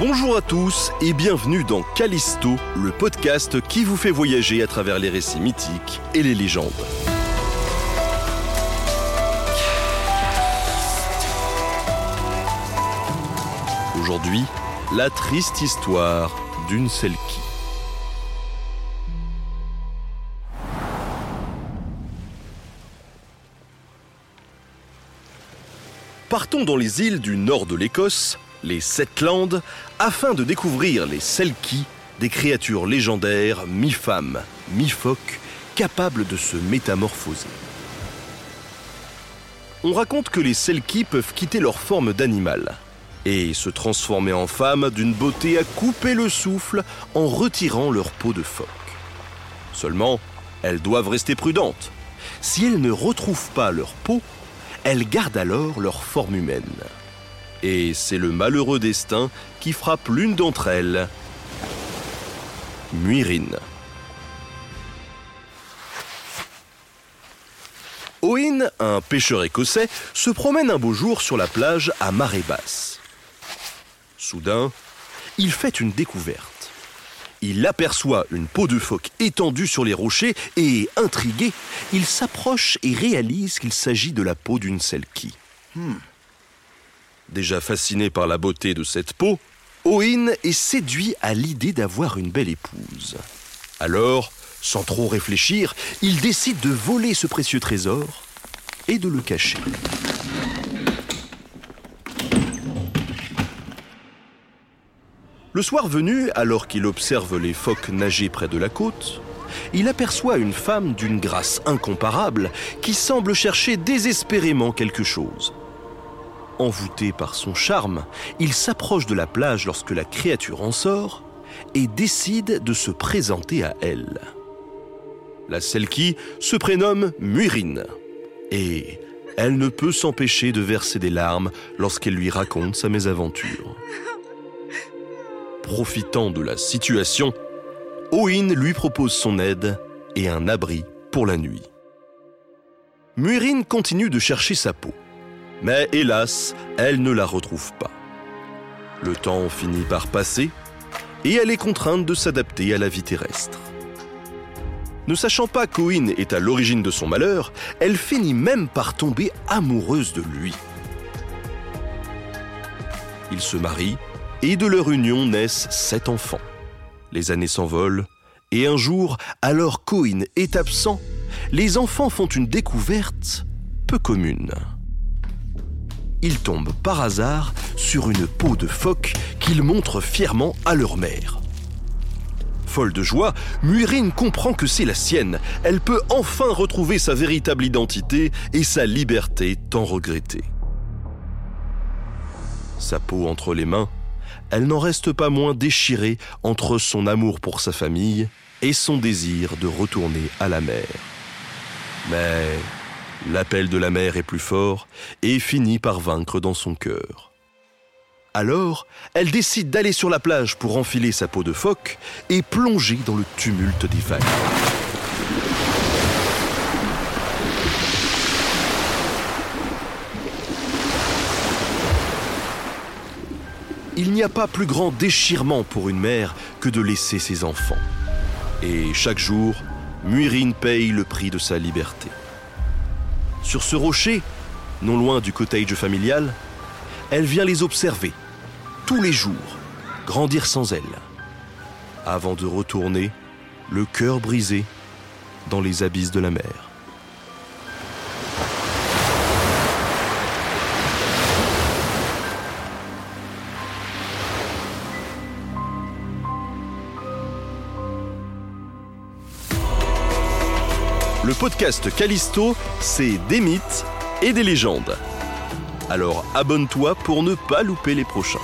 Bonjour à tous et bienvenue dans Callisto, le podcast qui vous fait voyager à travers les récits mythiques et les légendes. Aujourd'hui, la triste histoire d'une Selkie. Partons dans les îles du nord de l'Écosse, les Setlands, afin de découvrir les Selkies, des créatures légendaires mi-femmes, mi-phoques, capables de se métamorphoser. On raconte que les Selkies peuvent quitter leur forme d'animal et se transformer en femmes d'une beauté à couper le souffle en retirant leur peau de phoque. Seulement, elles doivent rester prudentes. Si elles ne retrouvent pas leur peau, elles gardent alors leur forme humaine. Et c'est le malheureux destin qui frappe l'une d'entre elles, Muirine. Owen, un pêcheur écossais, se promène un beau jour sur la plage à marée basse. Soudain, il fait une découverte. Il aperçoit une peau de phoque étendue sur les rochers et, intrigué, il s'approche et réalise qu'il s'agit de la peau d'une selkie. Déjà fasciné par la beauté de cette peau, Owen est séduit à l'idée d'avoir une belle épouse. Alors, sans trop réfléchir, il décide de voler ce précieux trésor et de le cacher. Le soir venu, alors qu'il observe les phoques nager près de la côte, il aperçoit une femme d'une grâce incomparable qui semble chercher désespérément quelque chose. Envoûté par son charme, il s'approche de la plage lorsque la créature en sort et décide de se présenter à elle. La Selkie se prénomme Muirine et elle ne peut s'empêcher de verser des larmes lorsqu'elle lui raconte sa mésaventure. Profitant de la situation, Owen lui propose son aide et un abri pour la nuit. Muirine continue de chercher sa peau, mais hélas, elle ne la retrouve pas. Le temps finit par passer et elle est contrainte de s'adapter à la vie terrestre. Ne sachant pas qu'Owen est à l'origine de son malheur, elle finit même par tomber amoureuse de lui. Ils se marient et de leur union naissent sept enfants. Les années s'envolent, et un jour, alors qu'Owen est absent, les enfants font une découverte peu commune. Ils tombent par hasard sur une peau de phoque qu'ils montrent fièrement à leur mère. Folle de joie, Muirine comprend que c'est la sienne. Elle peut enfin retrouver sa véritable identité et sa liberté tant regrettée. Sa peau entre les mains, elle n'en reste pas moins déchirée entre son amour pour sa famille et son désir de retourner à la mer. Mais l'appel de la mer est plus fort et finit par vaincre dans son cœur. Alors, elle décide d'aller sur la plage pour enfiler sa peau de phoque et plonger dans le tumulte des vagues. Il n'y a pas plus grand déchirement pour une mère que de laisser ses enfants. Et chaque jour, Muirine paye le prix de sa liberté. Sur ce rocher, non loin du cottage familial, elle vient les observer, tous les jours, grandir sans elle, avant de retourner, le cœur brisé, dans les abysses de la mer. Le podcast Callisto, c'est des mythes et des légendes. Alors abonne-toi pour ne pas louper les prochains.